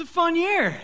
It's a fun year.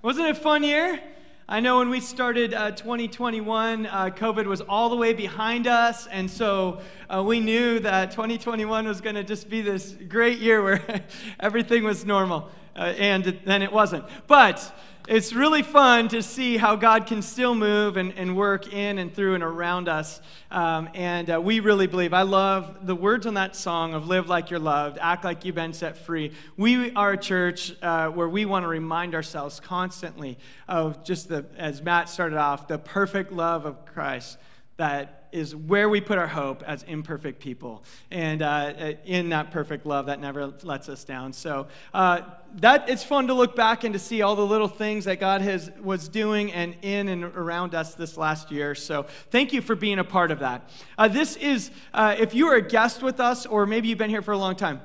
Wasn't it a fun year? I know when we started uh, 2021, uh, COVID was all the way behind us, and so uh, we knew that 2021 was going to just be this great year where everything was normal, uh, and then it wasn't. But it's really fun to see how God can still move and, and work in and through and around us. Um, and uh, we really believe. I love the words on that song of live like you're loved, act like you've been set free. We are a church uh, where we want to remind ourselves constantly of just the, as Matt started off, the perfect love of Christ that is where we put our hope as imperfect people. And uh, in that perfect love that never lets us down. So uh, that it's fun to look back and to see all the little things that God has was doing and in and around us this last year. So thank you for being a part of that. Uh, this is uh, if you are a guest with us, or maybe you've been here for a long time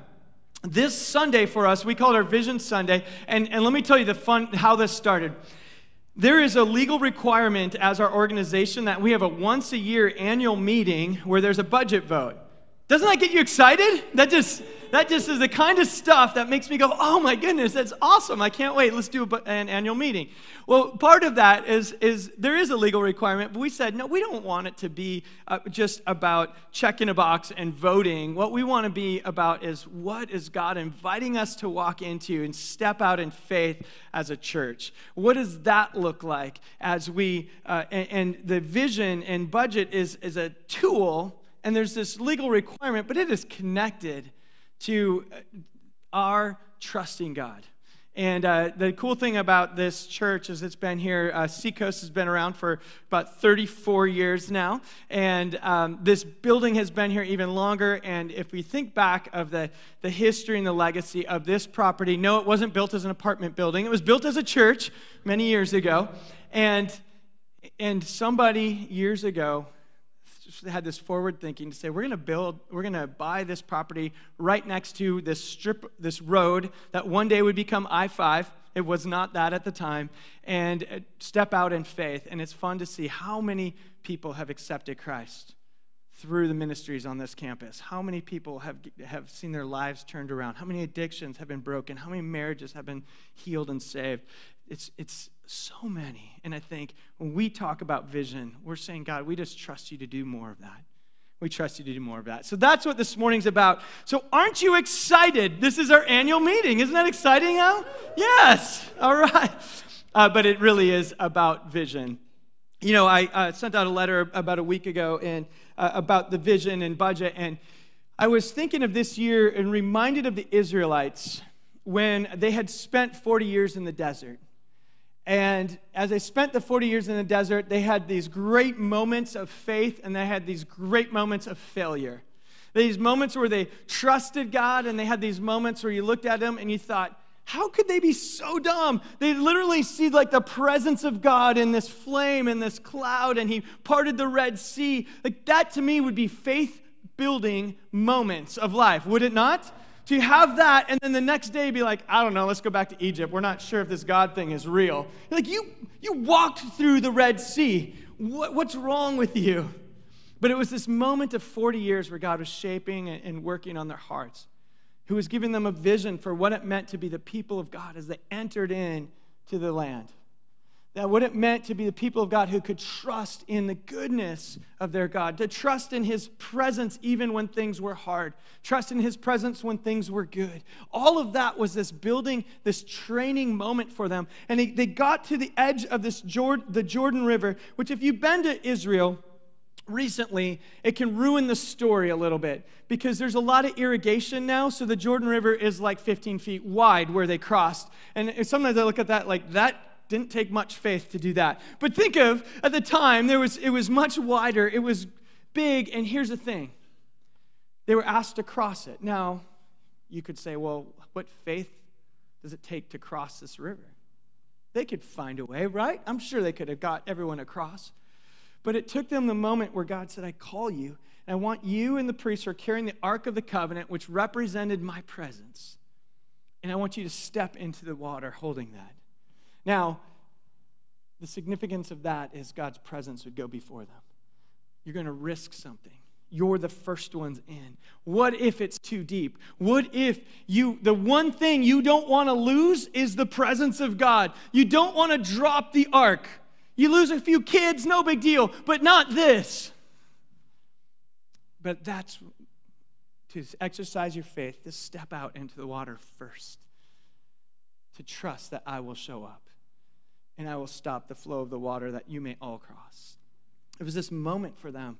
this Sunday for us, we call it our Vision Sunday. And, and let me tell you the fun, how this started. There is a legal requirement as our organization that we have a once a year annual meeting where there's a budget vote. Doesn't that get you excited? That just that just is the kind of stuff that makes me go, "Oh my goodness, that's awesome. I can't wait. Let's do an annual meeting." Well, part of that is is there is a legal requirement, but we said, "No, we don't want it to be uh, just about checking a box and voting. What we want to be about is what is God inviting us to walk into and step out in faith as a church? What does that look like as we uh, and, and the vision and budget is is a tool and there's this legal requirement, but it is connected to uh, our trusting God. And uh, the cool thing about this church is it's been here. Uh, Seacoast has been around for about 34 years now. And um, this building has been here even longer. And if we think back of the, the history and the legacy of this property, no, it wasn't built as an apartment building, it was built as a church many years ago. And, and somebody years ago had this forward thinking to say, we're going to build, we're going to buy this property right next to this strip, this road that one day would become I 5. It was not that at the time. And uh, step out in faith. And it's fun to see how many people have accepted Christ through the ministries on this campus. How many people have, have seen their lives turned around? How many addictions have been broken? How many marriages have been healed and saved? It's, it's so many. And I think when we talk about vision, we're saying, God, we just trust you to do more of that. We trust you to do more of that. So that's what this morning's about. So aren't you excited? This is our annual meeting. Isn't that exciting, Al? Yes. All right. Uh, but it really is about vision. You know, I uh, sent out a letter about a week ago and uh, about the vision and budget, and I was thinking of this year and reminded of the Israelites when they had spent 40 years in the desert. And as they spent the 40 years in the desert, they had these great moments of faith and they had these great moments of failure. These moments where they trusted God and they had these moments where you looked at them and you thought, how could they be so dumb? They literally see like the presence of God in this flame, in this cloud, and He parted the Red Sea. Like that to me would be faith building moments of life, would it not? To have that and then the next day be like, I don't know, let's go back to Egypt. We're not sure if this God thing is real. Like, you, you walked through the Red Sea. What, what's wrong with you? But it was this moment of 40 years where God was shaping and working on their hearts, who was giving them a vision for what it meant to be the people of God as they entered in to the land that what it meant to be the people of God who could trust in the goodness of their God, to trust in His presence even when things were hard, trust in His presence when things were good. All of that was this building, this training moment for them. And they, they got to the edge of this Jordan, the Jordan River, which, if you've been to Israel, recently, it can ruin the story a little bit because there's a lot of irrigation now. So the Jordan River is like 15 feet wide where they crossed. And sometimes I look at that like that didn't take much faith to do that. But think of at the time there was it was much wider, it was big, and here's the thing. They were asked to cross it. Now, you could say, well, what faith does it take to cross this river? They could find a way, right? I'm sure they could have got everyone across. But it took them the moment where God said, I call you, and I want you and the priests who are carrying the Ark of the Covenant, which represented my presence. And I want you to step into the water holding that. Now, the significance of that is God's presence would go before them. You're going to risk something. you're the first ones in? What if it's too deep? What if you the one thing you don't want to lose is the presence of God? You don't want to drop the ark. You lose a few kids, no big deal, but not this. But that's to exercise your faith, to step out into the water first, to trust that I will show up and I will stop the flow of the water that you may all cross. It was this moment for them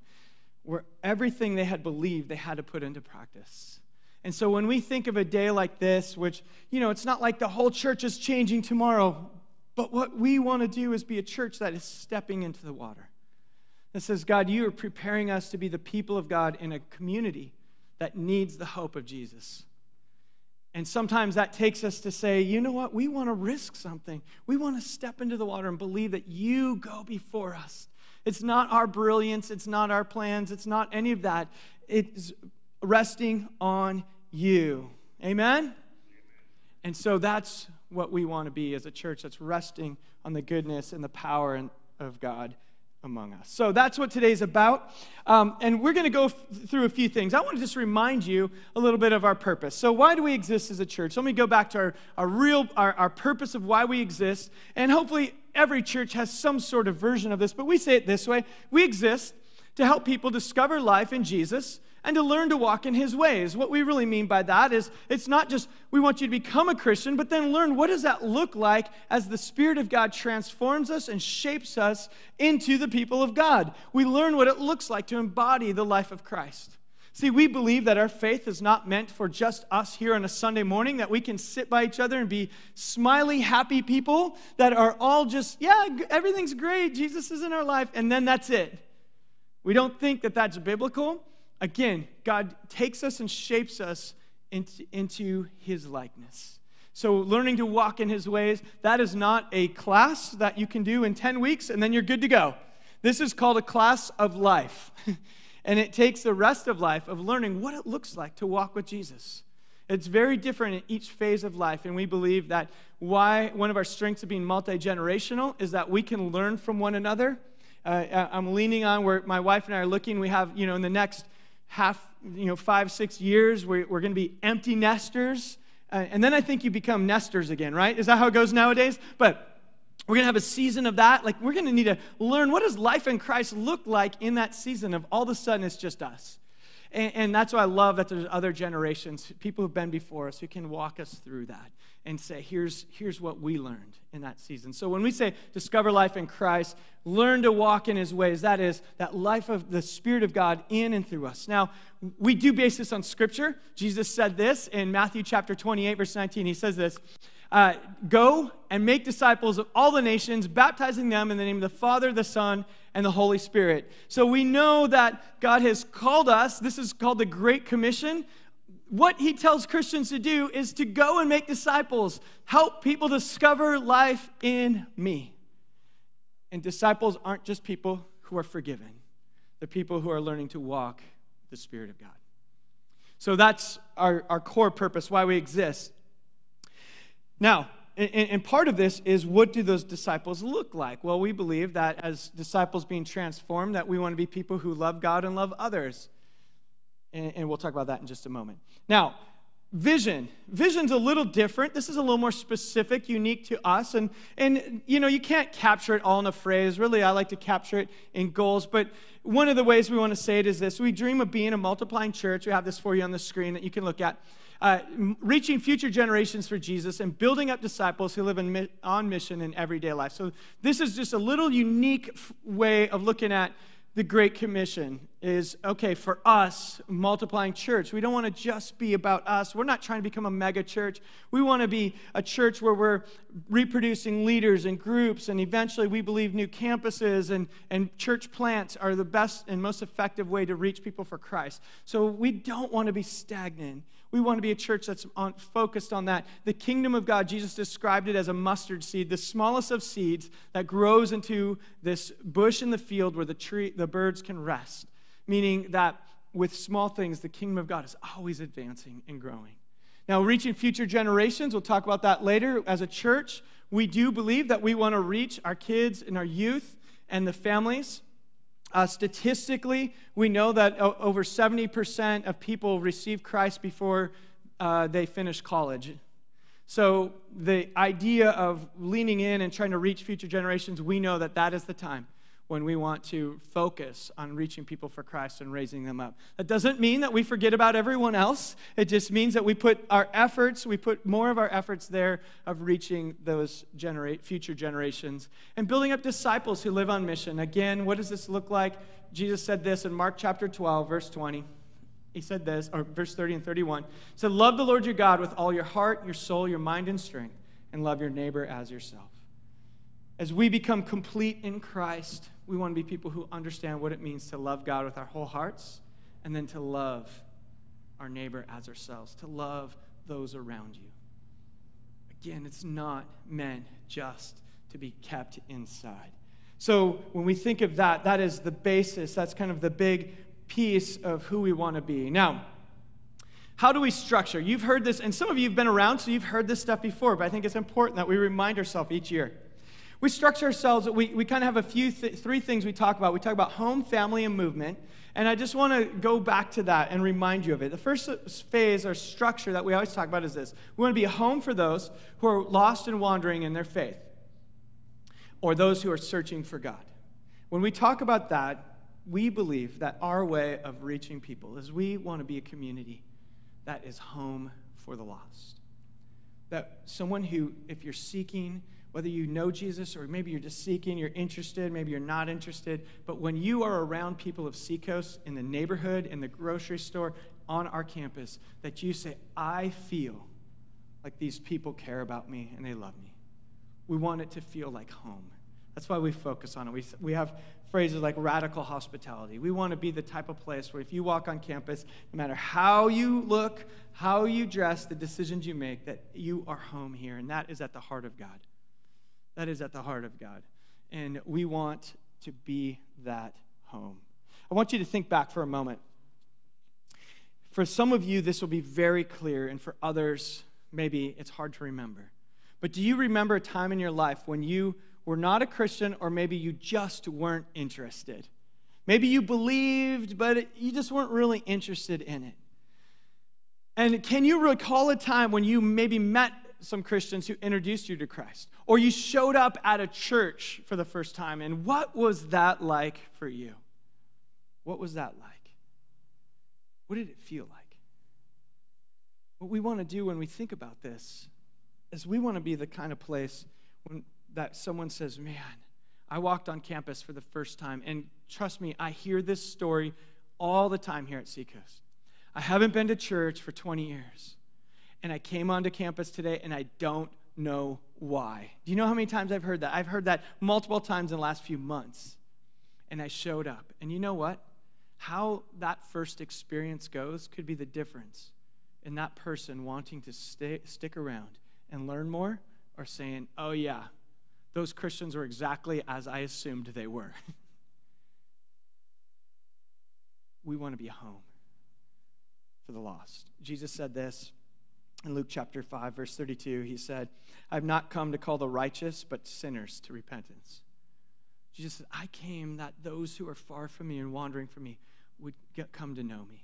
where everything they had believed they had to put into practice. And so when we think of a day like this, which, you know, it's not like the whole church is changing tomorrow, but what we want to do is be a church that is stepping into the water. That says, God, you are preparing us to be the people of God in a community that needs the hope of Jesus. And sometimes that takes us to say, you know what? We want to risk something. We want to step into the water and believe that you go before us, it's not our brilliance, it's not our plans, it's not any of that. It's resting on you. Amen? And so that's what we want to be as a church that's resting on the goodness and the power of God among us. So that's what today's about. Um, and we're going to go f- through a few things. I want to just remind you a little bit of our purpose. So, why do we exist as a church? Let me go back to our, our real, our, our purpose of why we exist. And hopefully, every church has some sort of version of this, but we say it this way We exist to help people discover life in Jesus and to learn to walk in his ways. What we really mean by that is it's not just we want you to become a Christian, but then learn what does that look like as the Spirit of God transforms us and shapes us into the people of God. We learn what it looks like to embody the life of Christ. See, we believe that our faith is not meant for just us here on a Sunday morning, that we can sit by each other and be smiley, happy people that are all just, yeah, everything's great, Jesus is in our life, and then that's it. We don't think that that's biblical. Again, God takes us and shapes us into, into his likeness. So, learning to walk in his ways, that is not a class that you can do in 10 weeks and then you're good to go. This is called a class of life. And it takes the rest of life of learning what it looks like to walk with Jesus. It's very different in each phase of life. And we believe that why one of our strengths of being multi generational is that we can learn from one another. Uh, I'm leaning on where my wife and I are looking. We have, you know, in the next half, you know, five, six years, we're, we're going to be empty nesters. Uh, and then I think you become nesters again, right? Is that how it goes nowadays? But we're going to have a season of that. Like, we're going to need to learn what does life in Christ look like in that season of all of a sudden it's just us. And, and that's why I love that there's other generations, people who've been before us, who can walk us through that and say, here's, here's what we learned in that season. So when we say discover life in Christ, learn to walk in his ways, that is, that life of the Spirit of God in and through us. Now, we do base this on Scripture. Jesus said this in Matthew chapter 28, verse 19. He says this uh, Go and make disciples of all the nations, baptizing them in the name of the Father, the Son, and the Holy Spirit. So we know that God has called us. This is called the Great Commission. What he tells Christians to do is to go and make disciples, help people discover life in me. And disciples aren't just people who are forgiven, they're people who are learning to walk the Spirit of God. So that's our, our core purpose, why we exist. Now, and, and, part of this is what do those disciples look like? Well, we believe that as disciples being transformed, that we want to be people who love God and love others. And, and we'll talk about that in just a moment. Now, vision. Vision's a little different. This is a little more specific, unique to us. And, and you know, you can't capture it all in a phrase. Really, I like to capture it in goals. But one of the ways we want to say it is this we dream of being a multiplying church. We have this for you on the screen that you can look at uh, reaching future generations for Jesus and building up disciples who live in, on mission in everyday life. So, this is just a little unique way of looking at the Great Commission is okay for us, multiplying church. We don't want to just be about us. We're not trying to become a mega church. We want to be a church where we're reproducing leaders and groups, and eventually we believe new campuses and, and church plants are the best and most effective way to reach people for Christ. So we don't want to be stagnant. We want to be a church that's on, focused on that. The kingdom of God, Jesus described it as a mustard seed, the smallest of seeds that grows into this bush in the field where the tree, the birds can rest. Meaning that with small things, the kingdom of God is always advancing and growing. Now, reaching future generations, we'll talk about that later. As a church, we do believe that we want to reach our kids and our youth and the families Uh, statistically, we know that o- over 70% of people receive Christ before uh, they finish college. So, the idea of leaning in and trying to reach future generations, we know that that is the time when we want to focus on reaching people for Christ and raising them up. That doesn't mean that we forget about everyone else. It just means that we put our efforts, we put more of our efforts there of reaching those future generations and building up disciples who live on mission. Again, what does this look like? Jesus said this in Mark chapter 12, verse 20. He said this, or verse 30 and 31. He said, Love the Lord your God with all your heart, your soul, your mind, and strength, and love your neighbor as yourself. As we become complete in Christ, we want to be people who understand what it means to love God with our whole hearts and then to love our neighbor as ourselves, to love those around you. Again, it's not meant just to be kept inside. So when we think of that, that is the basis, that's kind of the big piece of who we want to be. Now, how do we structure? You've heard this, and some of you have been around, so you've heard this stuff before, but I think it's important that we remind ourselves each year. We structure ourselves, we, we kind of have a few, th- three things we talk about. We talk about home, family, and movement. And I just want to go back to that and remind you of it. The first phase or structure that we always talk about is this we want to be a home for those who are lost and wandering in their faith, or those who are searching for God. When we talk about that, we believe that our way of reaching people is we want to be a community that is home for the lost. That someone who, if you're seeking, whether you know Jesus or maybe you're just seeking, you're interested, maybe you're not interested. But when you are around people of Seacoast in the neighborhood, in the grocery store, on our campus, that you say, I feel like these people care about me and they love me. We want it to feel like home. That's why we focus on it. We, we have phrases like radical hospitality. We want to be the type of place where if you walk on campus, no matter how you look, how you dress, the decisions you make, that you are home here. And that is at the heart of God. That is at the heart of God. And we want to be that home. I want you to think back for a moment. For some of you, this will be very clear, and for others, maybe it's hard to remember. But do you remember a time in your life when you were not a Christian, or maybe you just weren't interested? Maybe you believed, but you just weren't really interested in it. And can you recall a time when you maybe met some Christians who introduced you to Christ, or you showed up at a church for the first time, and what was that like for you? What was that like? What did it feel like? What we want to do when we think about this is we want to be the kind of place when, that someone says, Man, I walked on campus for the first time, and trust me, I hear this story all the time here at Seacoast. I haven't been to church for 20 years and I came onto campus today and I don't know why. Do you know how many times I've heard that? I've heard that multiple times in the last few months. And I showed up. And you know what? How that first experience goes could be the difference in that person wanting to stay, stick around and learn more or saying, oh, yeah, those Christians were exactly as I assumed they were. we want to be a home for the lost. Jesus said this in Luke chapter 5, verse 32, he said, I've not come to call the righteous, but sinners to repentance. Jesus said, I came that those who are far from me and wandering from me would get, come to know me.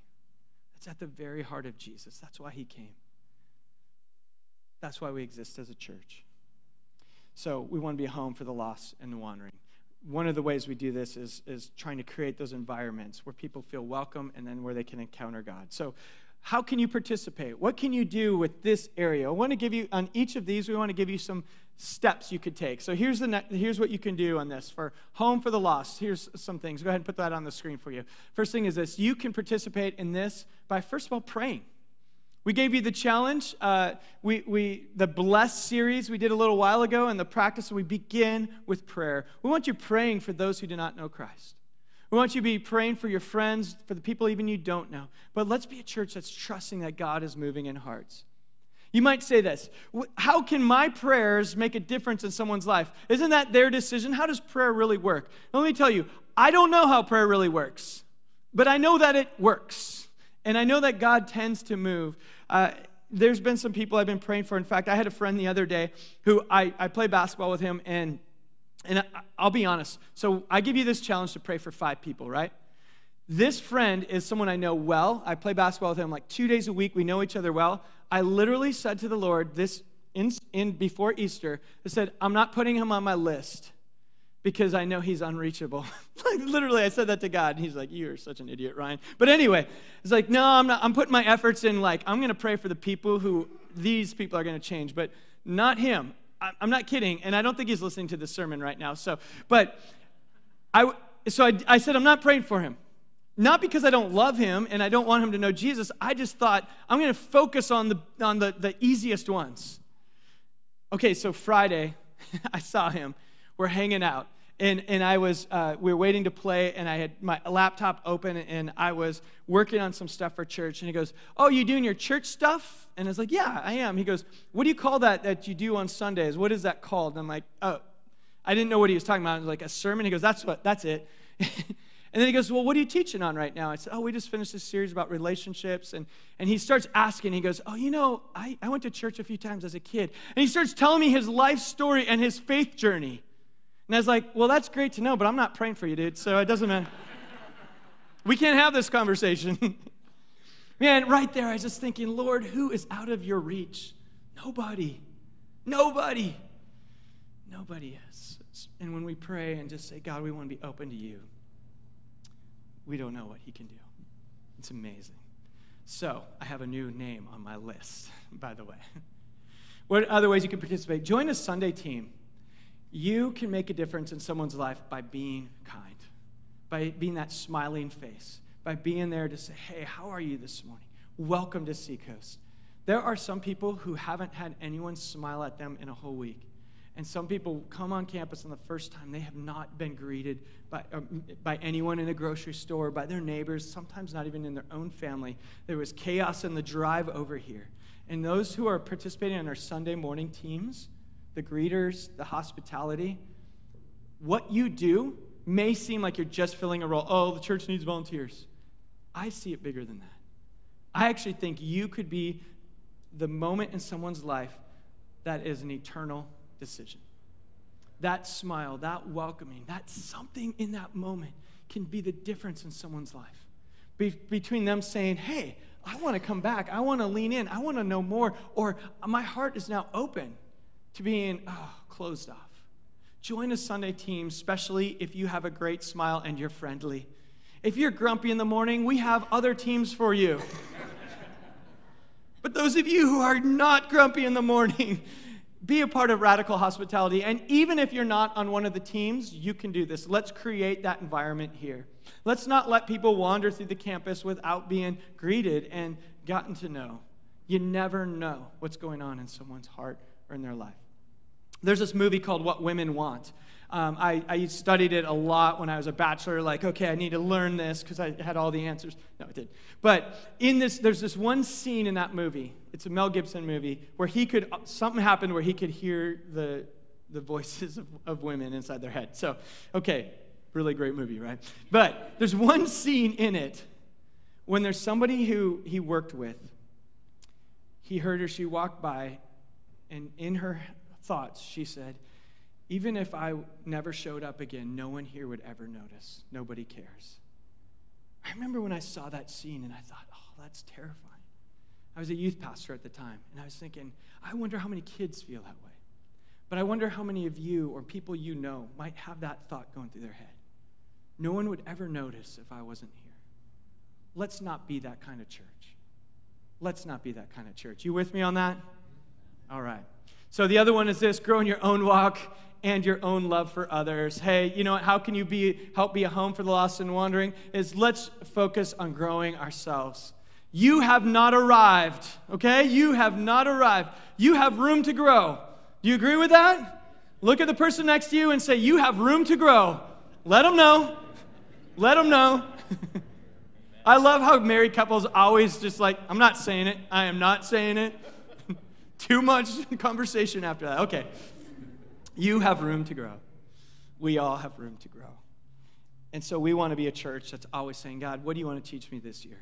That's at the very heart of Jesus. That's why he came. That's why we exist as a church. So we want to be a home for the lost and the wandering. One of the ways we do this is, is trying to create those environments where people feel welcome and then where they can encounter God. So how can you participate? What can you do with this area? I want to give you, on each of these, we want to give you some steps you could take. So here's, the ne- here's what you can do on this. For Home for the Lost, here's some things. Go ahead and put that on the screen for you. First thing is this you can participate in this by, first of all, praying. We gave you the challenge. Uh, we, we, the Bless series we did a little while ago, and the practice we begin with prayer. We want you praying for those who do not know Christ. We want you to be praying for your friends, for the people even you don't know. But let's be a church that's trusting that God is moving in hearts. You might say this How can my prayers make a difference in someone's life? Isn't that their decision? How does prayer really work? Let me tell you, I don't know how prayer really works, but I know that it works. And I know that God tends to move. Uh, there's been some people I've been praying for. In fact, I had a friend the other day who I, I play basketball with him, and And I'll be honest. So I give you this challenge to pray for five people, right? This friend is someone I know well. I play basketball with him like two days a week. We know each other well. I literally said to the Lord this in, in before Easter, I said, I'm not putting him on my list because I know he's unreachable. like literally, I said that to God, and he's like, "You're such an idiot, Ryan." But anyway, it's like, no, I'm not. I'm putting my efforts in. Like, I'm going to pray for the people who these people are going to change, but not him. I'm not kidding, and I don't think he's listening to the sermon right now. So, but I, so I, I said, I'm not praying for him. Not because I don't love him and I don't want him to know Jesus. I just thought I'm going to focus on the on the, the easiest ones. Okay, so Friday, I saw him we're hanging out. And, and I was, uh, we were waiting to play, and I had my laptop open, and I was working on some stuff for church. And he goes, Oh, you doing your church stuff? And I was like, Yeah, I am. He goes, What do you call that that you do on Sundays? What is that called? And I'm like, Oh, I didn't know what he was talking about. I was like, A sermon? He goes, That's what, that's it. And then he goes, Well, what are you teaching on right now? I said, Oh, we just finished this series about relationships. And, and he starts asking, he goes, Oh, you know, I, I went to church a few times as a kid. And he starts telling me his life story and his faith journey. And I was like, well, that's great to know, but I'm not praying for you, dude, so it doesn't matter. we can't have this conversation. Man, right there, I was just thinking, Lord, who is out of your reach? Nobody. Nobody. Nobody is. And when we pray and just say, God, we want to be open to you, we don't know what He can do. It's amazing. So, I have a new name on my list, by the way. What other ways you can participate? Join a Sunday team. You can make a difference in someone's life by being kind, by being that smiling face, by being there to say, hey, how are you this morning? Welcome to Seacoast. There are some people who haven't had anyone smile at them in a whole week. And some people come on campus on the first time, they have not been greeted by, uh, by anyone in a grocery store, by their neighbors, sometimes not even in their own family. There was chaos in the drive over here. And those who are participating in our Sunday morning teams, the greeters, the hospitality, what you do may seem like you're just filling a role. Oh, the church needs volunteers. I see it bigger than that. I actually think you could be the moment in someone's life that is an eternal decision. That smile, that welcoming, that something in that moment can be the difference in someone's life. Be- between them saying, hey, I want to come back, I want to lean in, I want to know more, or my heart is now open to being oh, closed off. Join a Sunday team, especially if you have a great smile and you're friendly. If you're grumpy in the morning, we have other teams for you. but those of you who are not grumpy in the morning, be a part of radical hospitality. And even if you're not on one of the teams, you can do this. Let's create that environment here. Let's not let people wander through the campus without being greeted and gotten to know. You never know what's going on in someone's heart or in their life. There's this movie called What Women Want. Um, I, I, studied it a lot when I was a bachelor, like, okay, I need to learn this because I had all the answers. No, I did. But in this, there's this one scene in that movie. It's a Mel Gibson movie where he could, something happened where he could hear the, the voices of, of women inside their head. So, okay, really great movie, right? But there's one scene in it when there's somebody who he worked with. He heard her, she walked by, and in her thoughts, she said, Even if I never showed up again, no one here would ever notice. Nobody cares. I remember when I saw that scene and I thought, Oh, that's terrifying. I was a youth pastor at the time, and I was thinking, I wonder how many kids feel that way. But I wonder how many of you or people you know might have that thought going through their head. No one would ever notice if I wasn't here. Let's not be that kind of church. Let's not be that kind of church. You with me on that? All right. So the other one is this grow in your own walk and your own love for others. Hey, you know what? How can you be help be a home for the lost and wandering? Is let's focus on growing ourselves. You have not arrived, okay? You have not arrived. You have room to grow. Do you agree with that? Look at the person next to you and say, You have room to grow. Let them know. Let them know. I love how married couples always just like, I'm not saying it. I am not saying it. Too much conversation after that. Okay. You have room to grow. We all have room to grow. And so we want to be a church that's always saying, God, what do you want to teach me this year?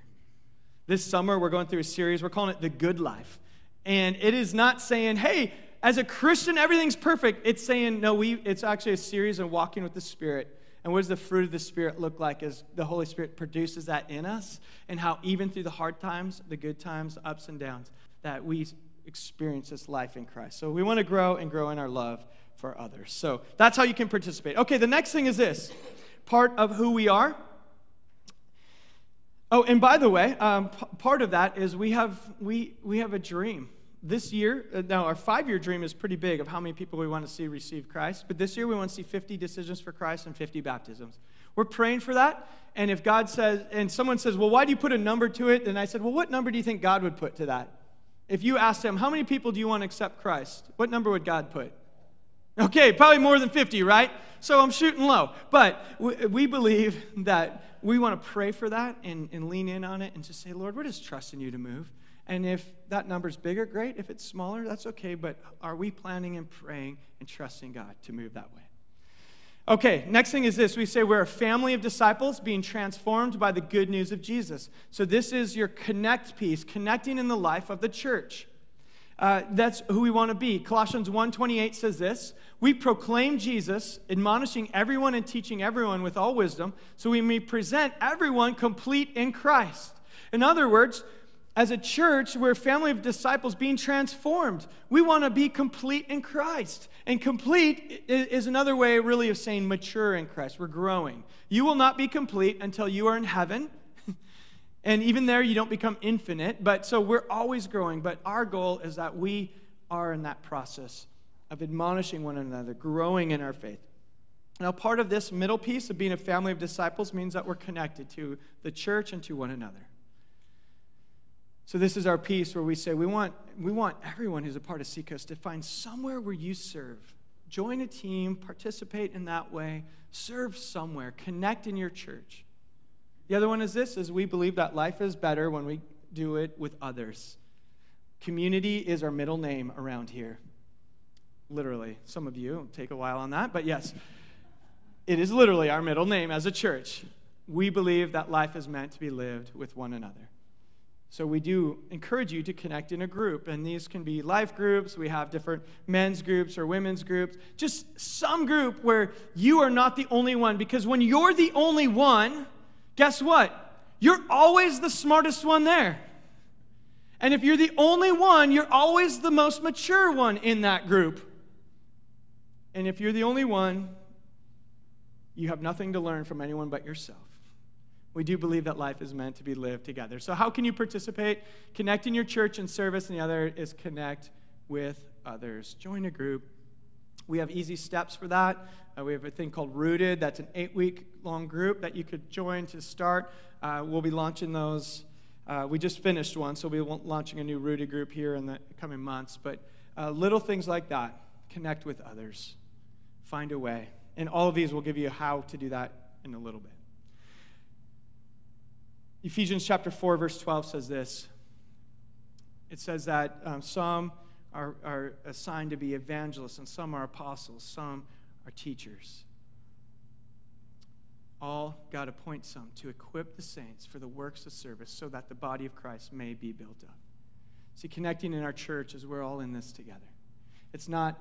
This summer, we're going through a series, we're calling it The Good Life. And it is not saying, hey, as a Christian, everything's perfect. It's saying, no, we, it's actually a series of walking with the Spirit. And what does the fruit of the Spirit look like as the Holy Spirit produces that in us? And how, even through the hard times, the good times, ups and downs, that we experience this life in Christ. So we want to grow and grow in our love for others. So that's how you can participate. Okay, the next thing is this part of who we are. Oh, and by the way, um, p- part of that is we have, we, we have a dream this year, uh, now our five year dream is pretty big of how many people we want to see receive Christ. But this year we want to see 50 decisions for Christ and 50 baptisms. We're praying for that. And if God says, and someone says, well, why do you put a number to it? Then I said, well, what number do you think God would put to that? If you asked him, how many people do you want to accept Christ? What number would God put? Okay, probably more than 50, right? So I'm shooting low. But we, believe that we want to pray for that and, and lean in on it and just say, Lord, we're just trusting you to move. And if that number's bigger, great. If it's smaller, that's okay. But are we planning and praying and trusting God to move that way? Okay, next thing is this. We say we're a family of disciples being transformed by the good news of Jesus. So this is your connect piece, connecting in the life of the church. Uh, that's who we want to be. Colossians 1:28 says this: "We proclaim Jesus, admonishing everyone and teaching everyone with all wisdom, so we may present everyone complete in Christ." In other words, as a church, we're a family of disciples being transformed. We want to be complete in Christ. And complete is another way, really, of saying mature in Christ. We're growing. You will not be complete until you are in heaven. and even there, you don't become infinite. But so we're always growing. But our goal is that we are in that process of admonishing one another, growing in our faith. Now, part of this middle piece of being a family of disciples means that we're connected to the church and to one another. So this is our piece where we say we want, we want everyone who's a part of Seacoast to find somewhere where you serve. Join a team, participate in that way, serve somewhere, connect in your church. The other one is this is we believe that life is better when we do it with others. Community is our middle name around here. Literally. Some of you take a while on that, but yes. It is literally our middle name as a church. We believe that life is meant to be lived with one another. So we do encourage you to connect in a group, and these can be life groups. We have different men's groups or women's groups. Just some group where you are not the only one, because when you're the only one, guess what? You're always the smartest one there. And if you're the only one, you're always the most mature one in that group. And if you're the only one, you have nothing to learn from anyone but yourself. We do believe that life is meant to be lived together. So, how can you participate? Connect in your church and service, and the other is connect with others. Join a group. We have easy steps for that. Uh, we have a thing called Rooted. That's an eight week long group that you could join to start. Uh, we'll be launching those. Uh, we just finished one, so we'll be launching a new Rooted group here in the coming months. But uh, little things like that connect with others, find a way. And all of these will give you how to do that in a little bit. Ephesians chapter 4, verse 12 says this it says that um, some are, are assigned to be evangelists, and some are apostles, some are teachers. All God appoints some to equip the saints for the works of service so that the body of Christ may be built up. See, connecting in our church is we're all in this together. It's not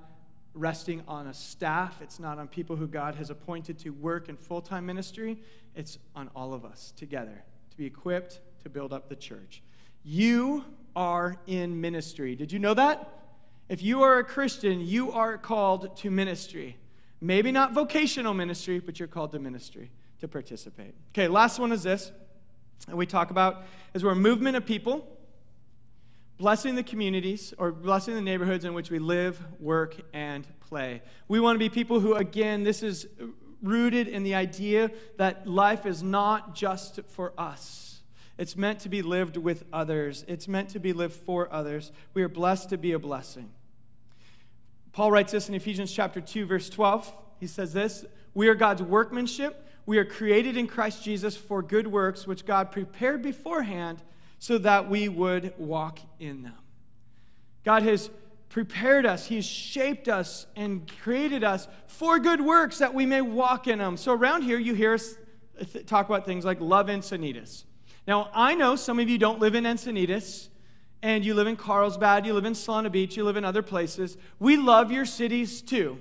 resting on a staff, it's not on people who God has appointed to work in full time ministry, it's on all of us together be equipped to build up the church. You are in ministry. Did you know that? If you are a Christian, you are called to ministry. Maybe not vocational ministry, but you're called to ministry to participate. Okay, last one is this. And we talk about is we're a movement of people blessing the communities or blessing the neighborhoods in which we live, work, and play. We want to be people who, again, this is rooted in the idea that life is not just for us. It's meant to be lived with others. It's meant to be lived for others. We are blessed to be a blessing. Paul writes this in Ephesians chapter 2 verse 12. He says this, "We are God's workmanship. We are created in Christ Jesus for good works which God prepared beforehand so that we would walk in them." God has prepared us, He's shaped us and created us for good works that we may walk in them. So around here, you hear us talk about things like love Encinitas. Now, I know some of you don't live in Encinitas, and you live in Carlsbad, you live in Solana Beach, you live in other places. We love your cities too.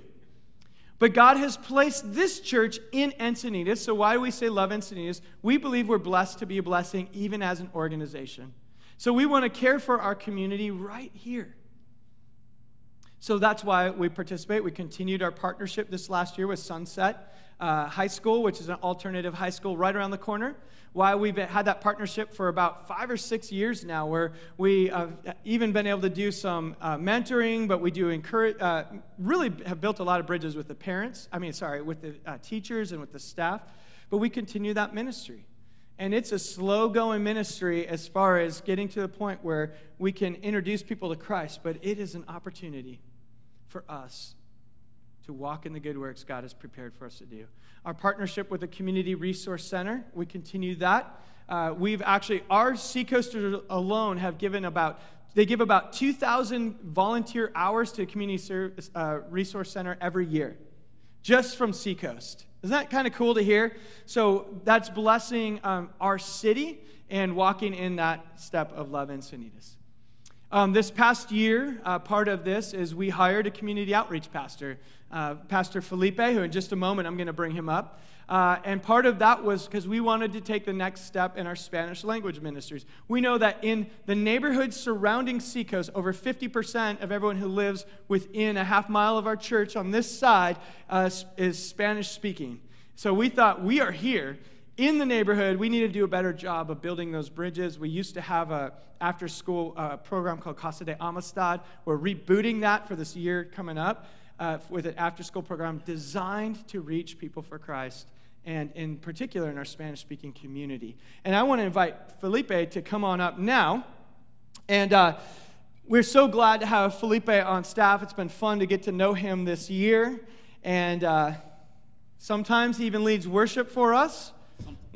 But God has placed this church in Encinitas. So, why do we say love Encinitas? We believe we're blessed to be a blessing even as an organization. So, we want to care for our community right here. So, that's why we participate. We continued our partnership this last year with Sunset uh, High School, which is an alternative high school right around the corner why we've had that partnership for about five or six years now, where we have even been able to do some uh, mentoring, but we do encourage, uh, really have built a lot of bridges with the parents, I mean, sorry, with the uh, teachers and with the staff, but we continue that ministry. And it's a slow going ministry as far as getting to the point where we can introduce people to Christ, but it is an opportunity for us to walk in the good works God has prepared for us to do. Our partnership with the Community Resource Center, we continue that. Uh, we've actually, our Seacoasters alone have given about, they give about 2,000 volunteer hours to the Community Service, uh, Resource Center every year, just from Seacoast. Isn't that kind of cool to hear? So that's blessing um, our city and walking in that step of love Encinitas. Um, this past year, uh, part of this is we hired a community outreach pastor, uh, Pastor Felipe, who in just a moment I'm going to bring him up. Uh, and part of that was because we wanted to take the next step in our Spanish language ministries. We know that in the neighborhoods surrounding Seacoast, over 50% of everyone who lives within a half mile of our church on this side uh, is Spanish speaking. So we thought we are here in the neighborhood, we need to do a better job of building those bridges. We used to have a after school uh, program called Casa de Amistad. We're rebooting that for this year coming up uh, with an after school program designed to reach people for Christ and in particular in our Spanish speaking community. And I want to invite Felipe to come on up now. And uh, we're so glad to have Felipe on staff. It's been fun to get to know him this year. And uh, sometimes he even leads worship for us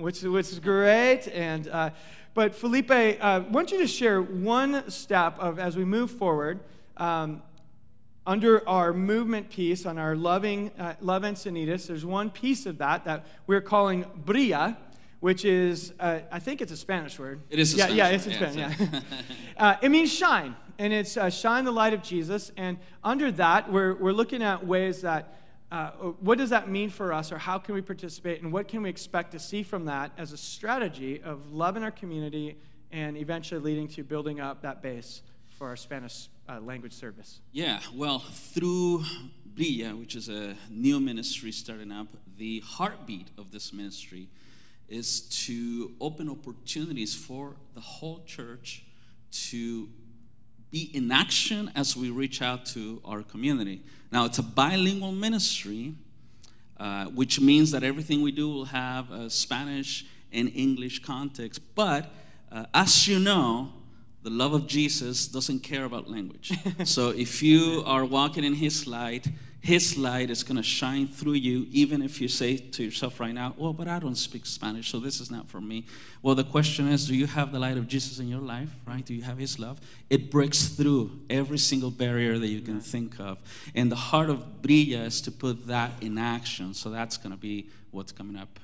which, which is great. And, uh, but Felipe, uh, why don't you just share one step of as we move forward um, under our movement piece on our loving uh, love Encinitas. There's one piece of that that we're calling Brilla, which is uh, I think it's a Spanish word. It is. yeah, Spanish yeah, it's word. in Spanish. Yeah. uh, it means shine, and it's uh, shine the light of Jesus. And under that, we're we're looking at ways that uh, what does that mean for us, or how can we participate, and what can we expect to see from that as a strategy of loving our community and eventually leading to building up that base for our Spanish uh, language service? Yeah, well, through Brilla, which is a new ministry starting up, the heartbeat of this ministry is to open opportunities for the whole church to be in action as we reach out to our community. Now, it's a bilingual ministry, uh, which means that everything we do will have a Spanish and English context. But uh, as you know, the love of Jesus doesn't care about language. so if you are walking in His light, his light is going to shine through you, even if you say to yourself right now, Well, but I don't speak Spanish, so this is not for me. Well, the question is Do you have the light of Jesus in your life, right? Do you have His love? It breaks through every single barrier that you can think of. And the heart of Brilla is to put that in action. So that's going to be what's coming up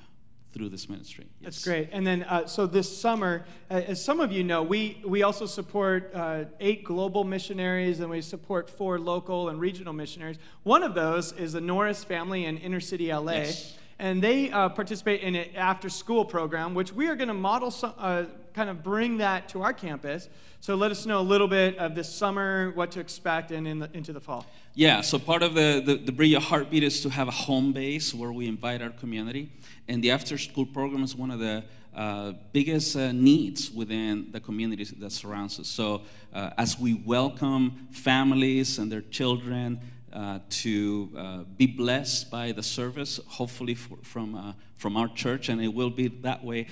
through this ministry. Yes. That's great. And then, uh, so this summer, as some of you know, we, we also support uh, eight global missionaries and we support four local and regional missionaries. One of those is the Norris family in inner city LA. Yes. And they uh, participate in an after school program, which we are going to model, some, uh, kind of bring that to our campus. So let us know a little bit of this summer, what to expect, and in the, into the fall. Yeah, so part of the, the, the Brilla Heartbeat is to have a home base where we invite our community. And the after school program is one of the uh, biggest uh, needs within the communities that surrounds us. So uh, as we welcome families and their children uh, to uh, be blessed by the service, hopefully for, from, uh, from our church, and it will be that way.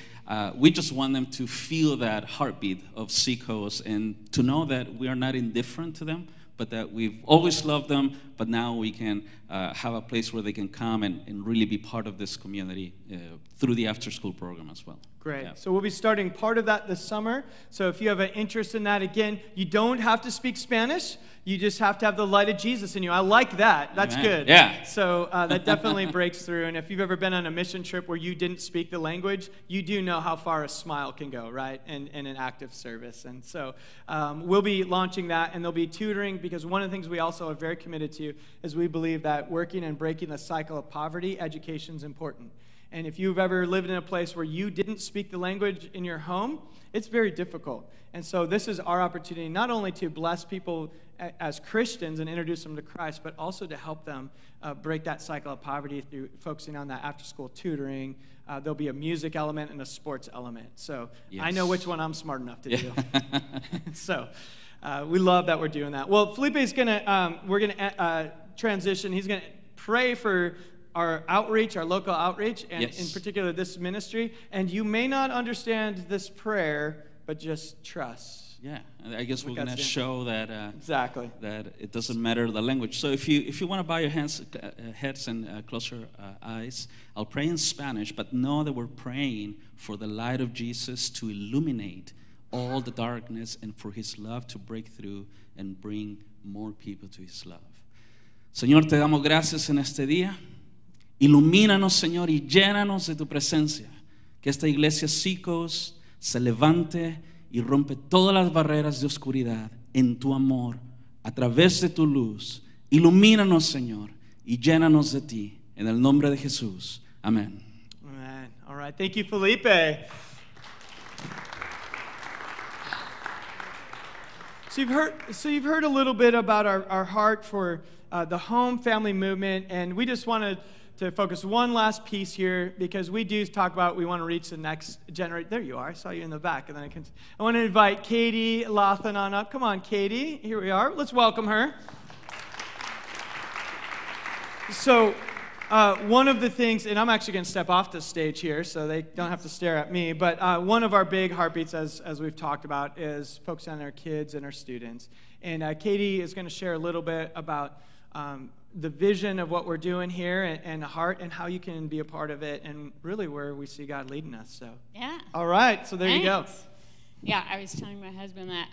we just want them to feel that heartbeat of Seacoast and to know that we are not indifferent to them, but that we've always loved them, but now we can uh, have a place where they can come and, and really be part of this community uh, through the after school program as well. Great. Yeah. So we'll be starting part of that this summer. So if you have an interest in that, again, you don't have to speak Spanish. You just have to have the light of Jesus in you. I like that. That's Amen. good. Yeah. So uh, that definitely breaks through. And if you've ever been on a mission trip, where you didn't speak the language, you do know how far a smile can go, right? And, and an active service. And so um, we'll be launching that, and there'll be tutoring because one of the things we also are very committed to is we believe that working and breaking the cycle of poverty, education is important. And if you've ever lived in a place where you didn't speak the language in your home, it's very difficult. And so this is our opportunity not only to bless people as Christians and introduce them to Christ, but also to help them uh, break that cycle of poverty through focusing on that after school tutoring. Uh, there'll be a music element and a sports element. So yes. I know which one I'm smart enough to do. so uh, we love that we're doing that. Well, Felipe is going to, um, we're going to uh, transition. He's going to pray for our outreach, our local outreach, and yes. in particular this ministry. And you may not understand this prayer, but just trust. Yeah, I guess we're going to show that uh, exactly that it doesn't matter the language. So if you if you want to bow your hands, uh, heads and uh, close your uh, eyes, I'll pray in Spanish, but know that we're praying for the light of Jesus to illuminate all the darkness and for His love to break through and bring more people to His love. Señor, te damos gracias en este día. Ilumínanos, Señor, y llénanos de tu presencia. Que esta iglesia Seacoast se levante y rompe todas las barreras de oscuridad en tu amor, a través de tu luz. Ilumínanos, Señor, y llénanos de ti. En el nombre de Jesús. Amén. Amen. All right. Thank you, Felipe. So you've heard, so you've heard a little bit about our, our heart for uh, the home family movement, and we just want to to focus one last piece here because we do talk about we want to reach the next generation. There you are. I saw you in the back. And then I can. I want to invite Katie Lawson on up. Come on, Katie. Here we are. Let's welcome her. So, uh, one of the things, and I'm actually going to step off the stage here so they don't have to stare at me, but uh, one of our big heartbeats, as, as we've talked about, is focusing on our kids and our students. And uh, Katie is going to share a little bit about um, the vision of what we're doing here and, and heart and how you can be a part of it and really where we see God leading us. So yeah. All right. So there Thanks. you go. Yeah, I was telling my husband that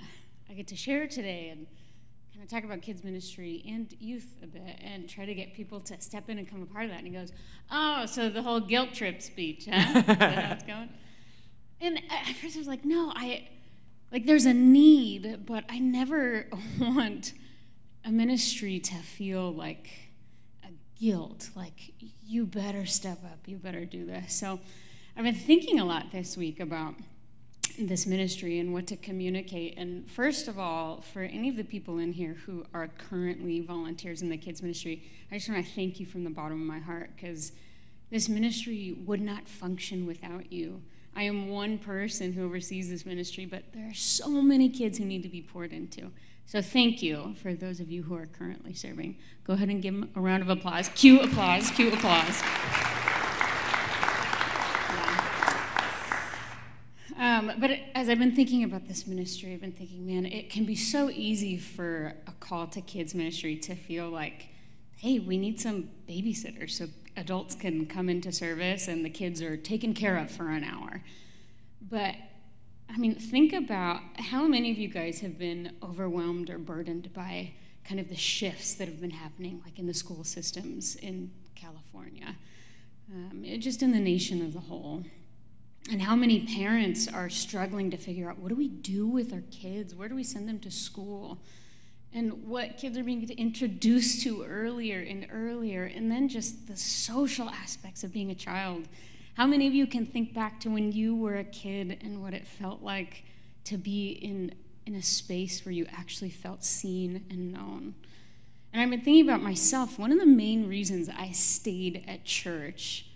I get to share today and kind of talk about kids ministry and youth a bit and try to get people to step in and come a part of that. And he goes, "Oh, so the whole guilt trip speech, huh? How it's going?" And at first I was like, "No, I." Like there's a need, but I never want a ministry to feel like a guilt, like you better step up, you better do this. So I've been thinking a lot this week about this ministry and what to communicate. And first of all, for any of the people in here who are currently volunteers in the kids ministry, I just want to thank you from the bottom of my heart because this ministry would not function without you. I am one person who oversees this ministry, but there are so many kids who need to be poured into. So thank you for those of you who are currently serving. Go ahead and give them a round of applause. Cue applause, cue applause. Um, but as I've been thinking about this ministry, I've been thinking, man, it can be so easy for a call to kids ministry to feel like, hey, we need some babysitters so adults can come into service and the kids are taken care of for an hour. But I mean, think about how many of you guys have been overwhelmed or burdened by kind of the shifts that have been happening, like in the school systems in California, um, just in the nation as a whole. And how many parents are struggling to figure out what do we do with our kids? Where do we send them to school? And what kids are being introduced to earlier and earlier, and then just the social aspects of being a child how many of you can think back to when you were a kid and what it felt like to be in, in a space where you actually felt seen and known? And I've been thinking about myself. One of the main reasons I stayed at church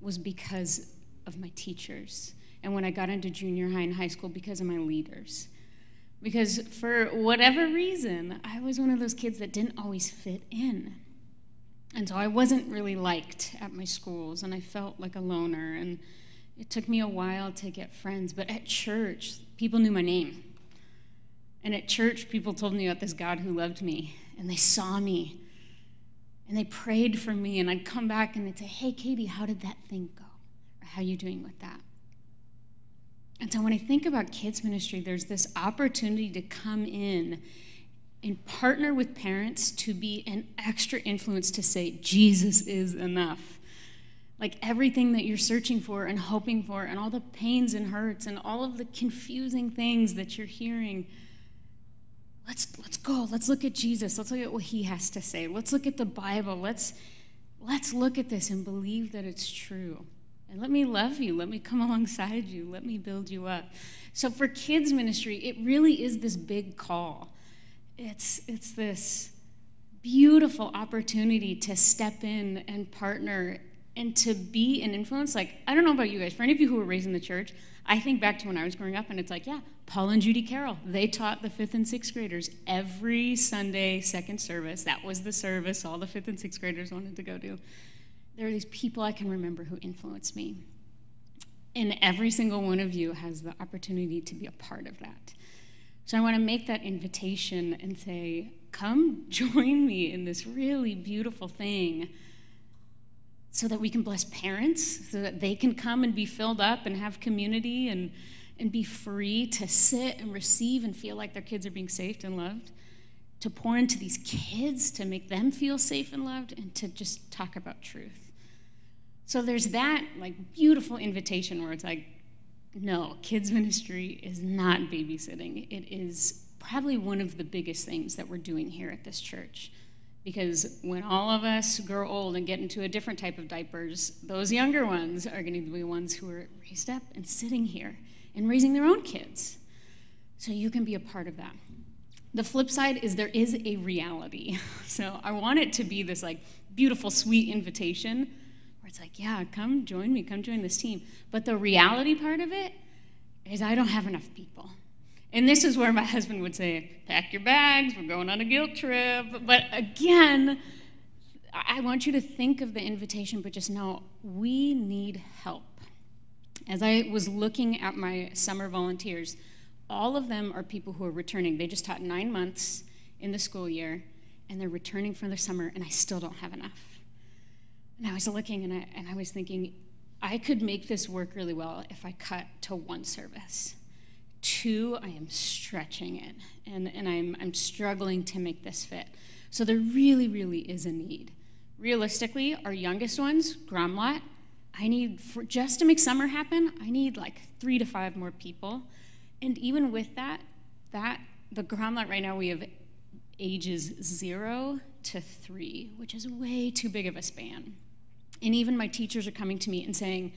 was because of my teachers. And when I got into junior high and high school, because of my leaders. Because for whatever reason, I was one of those kids that didn't always fit in. And so I wasn't really liked at my schools, and I felt like a loner. And it took me a while to get friends. But at church, people knew my name. And at church, people told me about this God who loved me, and they saw me, and they prayed for me. And I'd come back and they'd say, Hey, Katie, how did that thing go? Or how are you doing with that? And so when I think about kids' ministry, there's this opportunity to come in and partner with parents to be an extra influence to say, Jesus is enough. like everything that you're searching for and hoping for, and all the pains and hurts, and all of the confusing things that you're hearing. Let's, let's go. Let's look at Jesus. Let's look at what he has to say. Let's look at the Bible. Let's, let's look at this and believe that it's true. And let me love you. Let me come alongside you. Let me build you up. So, for kids' ministry, it really is this big call. It's, it's this beautiful opportunity to step in and partner and to be an influence. Like, I don't know about you guys, for any of you who were raised in the church, I think back to when I was growing up, and it's like, yeah, Paul and Judy Carroll, they taught the fifth and sixth graders every Sunday second service. That was the service all the fifth and sixth graders wanted to go to. There are these people I can remember who influenced me. And every single one of you has the opportunity to be a part of that. So I want to make that invitation and say, come join me in this really beautiful thing so that we can bless parents, so that they can come and be filled up and have community and, and be free to sit and receive and feel like their kids are being safe and loved, to pour into these kids to make them feel safe and loved, and to just talk about truth. So there's that like beautiful invitation where it's like, no, kids ministry is not babysitting. It is probably one of the biggest things that we're doing here at this church. Because when all of us grow old and get into a different type of diapers, those younger ones are going to be the ones who are raised up and sitting here and raising their own kids. So you can be a part of that. The flip side is there is a reality. So I want it to be this like beautiful, sweet invitation where it's like, yeah, come join me, come join this team. But the reality part of it is I don't have enough people. And this is where my husband would say, Pack your bags, we're going on a guilt trip. But again, I want you to think of the invitation, but just know we need help. As I was looking at my summer volunteers, all of them are people who are returning. They just taught nine months in the school year, and they're returning from the summer, and I still don't have enough. And I was looking and I, and I was thinking, I could make this work really well if I cut to one service. Two, I am stretching it and, and I'm, I'm struggling to make this fit. So there really, really is a need. Realistically, our youngest ones, Gromlat, I need, for, just to make summer happen, I need like three to five more people. And even with that, that the Gromlat right now we have ages zero to three, which is way too big of a span. And even my teachers are coming to me and saying,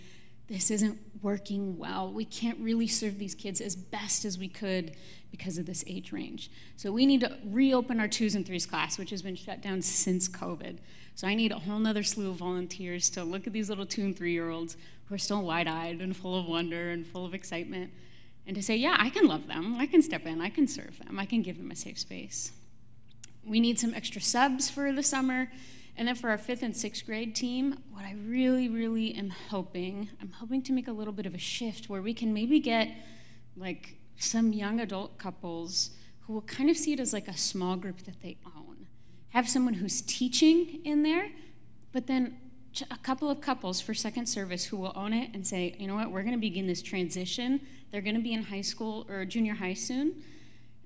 this isn't working well. We can't really serve these kids as best as we could because of this age range. So we need to reopen our twos and threes class, which has been shut down since COVID. So I need a whole nother slew of volunteers to look at these little two and three year olds who are still wide eyed and full of wonder and full of excitement and to say, yeah, I can love them. I can step in. I can serve them. I can give them a safe space. We need some extra subs for the summer and then for our fifth and sixth grade team, what I really, really am hoping, I'm hoping to make a little bit of a shift where we can maybe get like some young adult couples who will kind of see it as like a small group that they own. Have someone who's teaching in there, but then a couple of couples for second service who will own it and say, you know what, we're going to begin this transition. They're going to be in high school or junior high soon.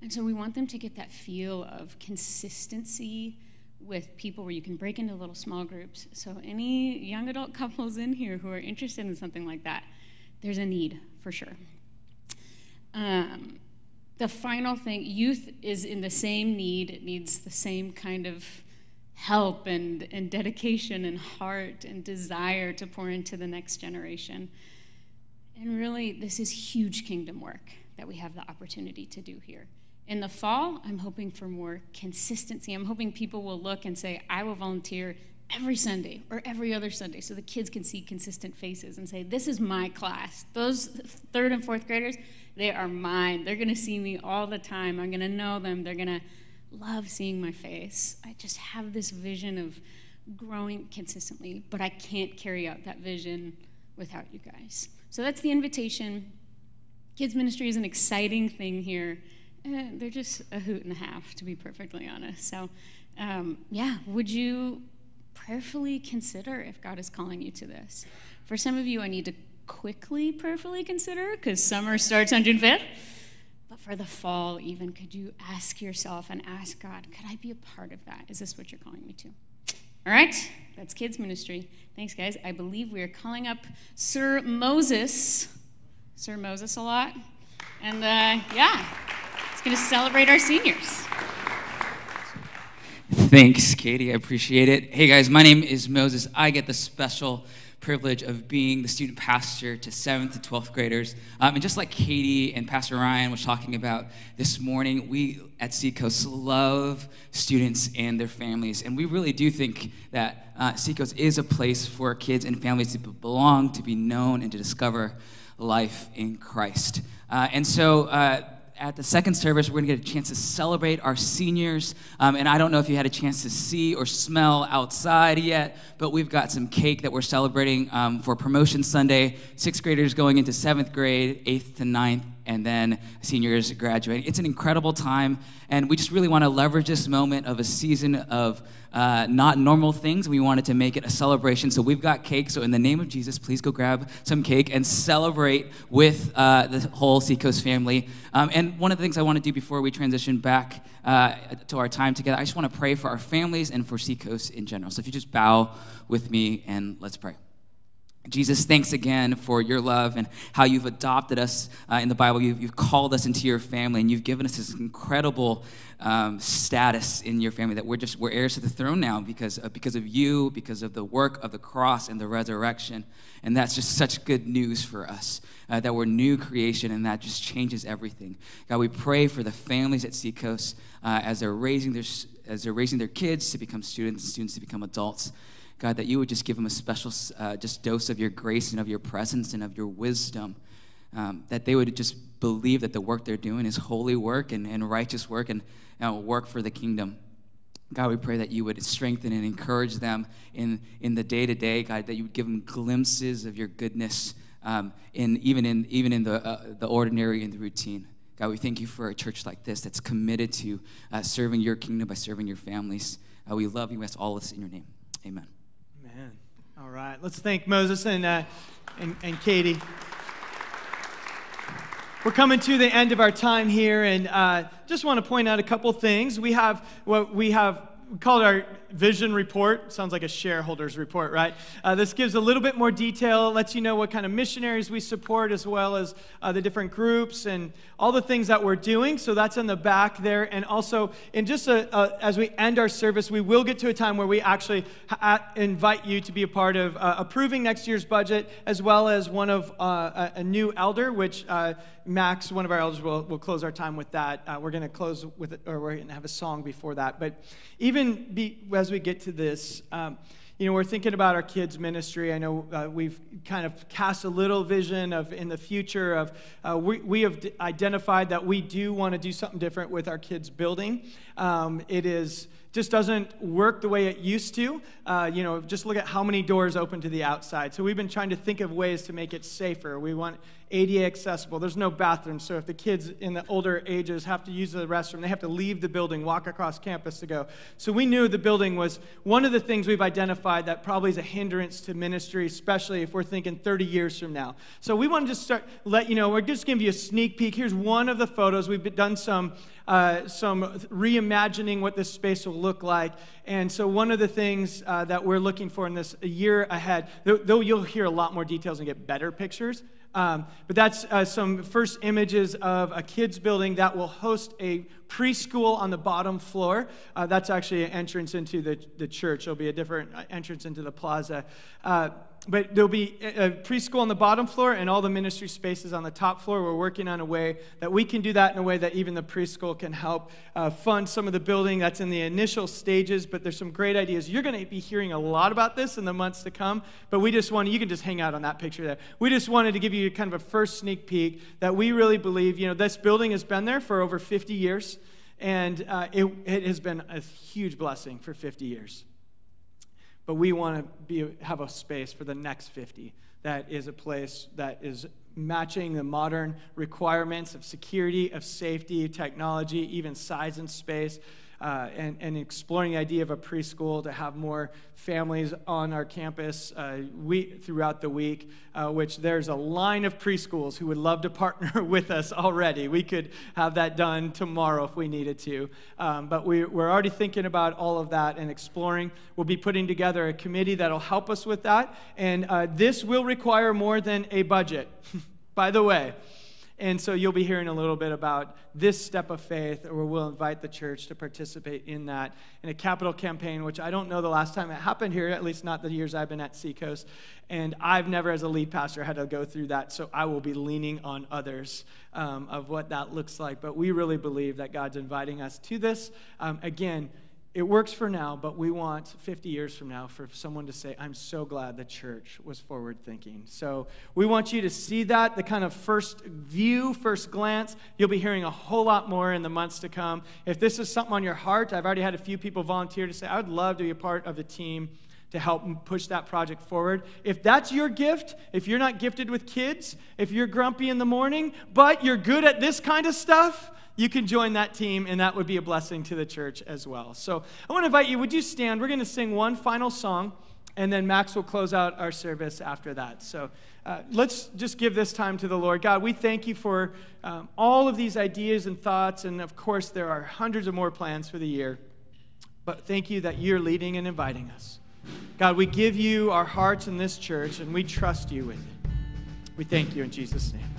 And so we want them to get that feel of consistency with people where you can break into little small groups. So, any young adult couples in here who are interested in something like that, there's a need for sure. Um, the final thing youth is in the same need, it needs the same kind of help and, and dedication and heart and desire to pour into the next generation. And really, this is huge kingdom work that we have the opportunity to do here. In the fall, I'm hoping for more consistency. I'm hoping people will look and say, I will volunteer every Sunday or every other Sunday so the kids can see consistent faces and say, This is my class. Those third and fourth graders, they are mine. They're going to see me all the time. I'm going to know them. They're going to love seeing my face. I just have this vision of growing consistently, but I can't carry out that vision without you guys. So that's the invitation. Kids ministry is an exciting thing here eh, they're just a hoot and a half, to be perfectly honest. So, um, yeah, would you prayerfully consider if God is calling you to this? For some of you, I need to quickly prayerfully consider because summer starts on June 5th. But for the fall, even, could you ask yourself and ask God, could I be a part of that? Is this what you're calling me to? All right, that's kids ministry. Thanks, guys. I believe we are calling up Sir Moses. Sir Moses a lot. And uh, yeah, going to celebrate our seniors. Thanks, Katie. I appreciate it. Hey, guys, my name is Moses. I get the special privilege of being the student pastor to 7th to 12th graders. Um, and just like Katie and Pastor Ryan was talking about this morning, we at Seacoast love students and their families. And we really do think that uh, Seacoast is a place for kids and families to belong, to be known, and to discover life in Christ. Uh, and so, uh, at the second service, we're going to get a chance to celebrate our seniors. Um, and I don't know if you had a chance to see or smell outside yet, but we've got some cake that we're celebrating um, for Promotion Sunday. Sixth graders going into seventh grade, eighth to ninth, and then seniors graduating. It's an incredible time, and we just really want to leverage this moment of a season of uh, not normal things. We wanted to make it a celebration. So we've got cake. So in the name of Jesus, please go grab some cake and celebrate with uh, the whole Seacoast family. Um, and one of the things I want to do before we transition back uh, to our time together, I just want to pray for our families and for Seacoast in general. So if you just bow with me and let's pray. Jesus, thanks again for your love and how you've adopted us uh, in the Bible. You've, you've, called us into your family, and you've given us this incredible um, status in your family that we're just we're heirs to the throne now because of, because of you, because of the work of the cross and the resurrection. And that's just such good news for us uh, that we're new creation, and that just changes everything. God, we pray for the families at Seacoast uh, as they're raising their as they're raising their kids to become students, and students to become adults. God, that you would just give them a special uh, just dose of your grace and of your presence and of your wisdom. Um, that they would just believe that the work they're doing is holy work and, and righteous work and uh, work for the kingdom. God, we pray that you would strengthen and encourage them in, in the day to day, God, that you would give them glimpses of your goodness, um, in, even in, even in the, uh, the ordinary and the routine. God, we thank you for a church like this that's committed to uh, serving your kingdom by serving your families. Uh, we love you. We ask all this in your name. Amen. All right. Let's thank Moses and, uh, and, and Katie. We're coming to the end of our time here, and uh, just want to point out a couple things. We have what we have called our vision report. Sounds like a shareholders report, right? Uh, this gives a little bit more detail, lets you know what kind of missionaries we support, as well as uh, the different groups and all the things that we're doing. So that's in the back there. And also, in just a, a, as we end our service, we will get to a time where we actually ha- invite you to be a part of uh, approving next year's budget, as well as one of uh, a, a, new elder, which uh, Max, one of our elders, will, will close our time with that. Uh, we're going to close with, it, or we're going to have a song before that. But even be, as we get to this, um, you know, we're thinking about our kids' ministry. I know uh, we've kind of cast a little vision of in the future of uh, we, we have d- identified that we do want to do something different with our kids' building. Um, it is just doesn't work the way it used to. Uh, you know, just look at how many doors open to the outside. So we've been trying to think of ways to make it safer. We want ADA accessible. There's no bathroom, so if the kids in the older ages have to use the restroom, they have to leave the building, walk across campus to go. So we knew the building was one of the things we've identified that probably is a hindrance to ministry, especially if we're thinking 30 years from now. So we want to just start, let you know, we're just giving you a sneak peek. Here's one of the photos. We've done some uh, some reimagining what this space will look like. And so, one of the things uh, that we're looking for in this year ahead, though, though you'll hear a lot more details and get better pictures, um, but that's uh, some first images of a kids building that will host a preschool on the bottom floor. Uh, that's actually an entrance into the, the church. There'll be a different uh, entrance into the plaza. Uh, but there'll be a preschool on the bottom floor and all the ministry spaces on the top floor. We're working on a way that we can do that in a way that even the preschool can help uh, fund some of the building. That's in the initial stages, but there's some great ideas. You're going to be hearing a lot about this in the months to come, but we just wanted, you can just hang out on that picture there. We just wanted to give you kind of a first sneak peek that we really believe, you know, this building has been there for over 50 years, and uh, it, it has been a huge blessing for 50 years but we want to be, have a space for the next 50 that is a place that is matching the modern requirements of security, of safety, technology, even size and space. Uh, and, and exploring the idea of a preschool to have more families on our campus uh, we, throughout the week, uh, which there's a line of preschools who would love to partner with us already. We could have that done tomorrow if we needed to. Um, but we, we're already thinking about all of that and exploring. We'll be putting together a committee that'll help us with that. And uh, this will require more than a budget, by the way. And so you'll be hearing a little bit about this step of faith, where we'll invite the church to participate in that in a capital campaign, which I don't know the last time it happened here, at least not the years I've been at Seacoast. And I've never, as a lead pastor, had to go through that. So I will be leaning on others um, of what that looks like. But we really believe that God's inviting us to this. Um, again, it works for now, but we want 50 years from now for someone to say, I'm so glad the church was forward thinking. So we want you to see that, the kind of first view, first glance. You'll be hearing a whole lot more in the months to come. If this is something on your heart, I've already had a few people volunteer to say, I would love to be a part of the team to help push that project forward. If that's your gift, if you're not gifted with kids, if you're grumpy in the morning, but you're good at this kind of stuff, you can join that team, and that would be a blessing to the church as well. So I want to invite you, would you stand? We're going to sing one final song, and then Max will close out our service after that. So uh, let's just give this time to the Lord. God, we thank you for um, all of these ideas and thoughts, and of course, there are hundreds of more plans for the year. But thank you that you're leading and inviting us. God, we give you our hearts in this church, and we trust you with it. We thank you in Jesus' name.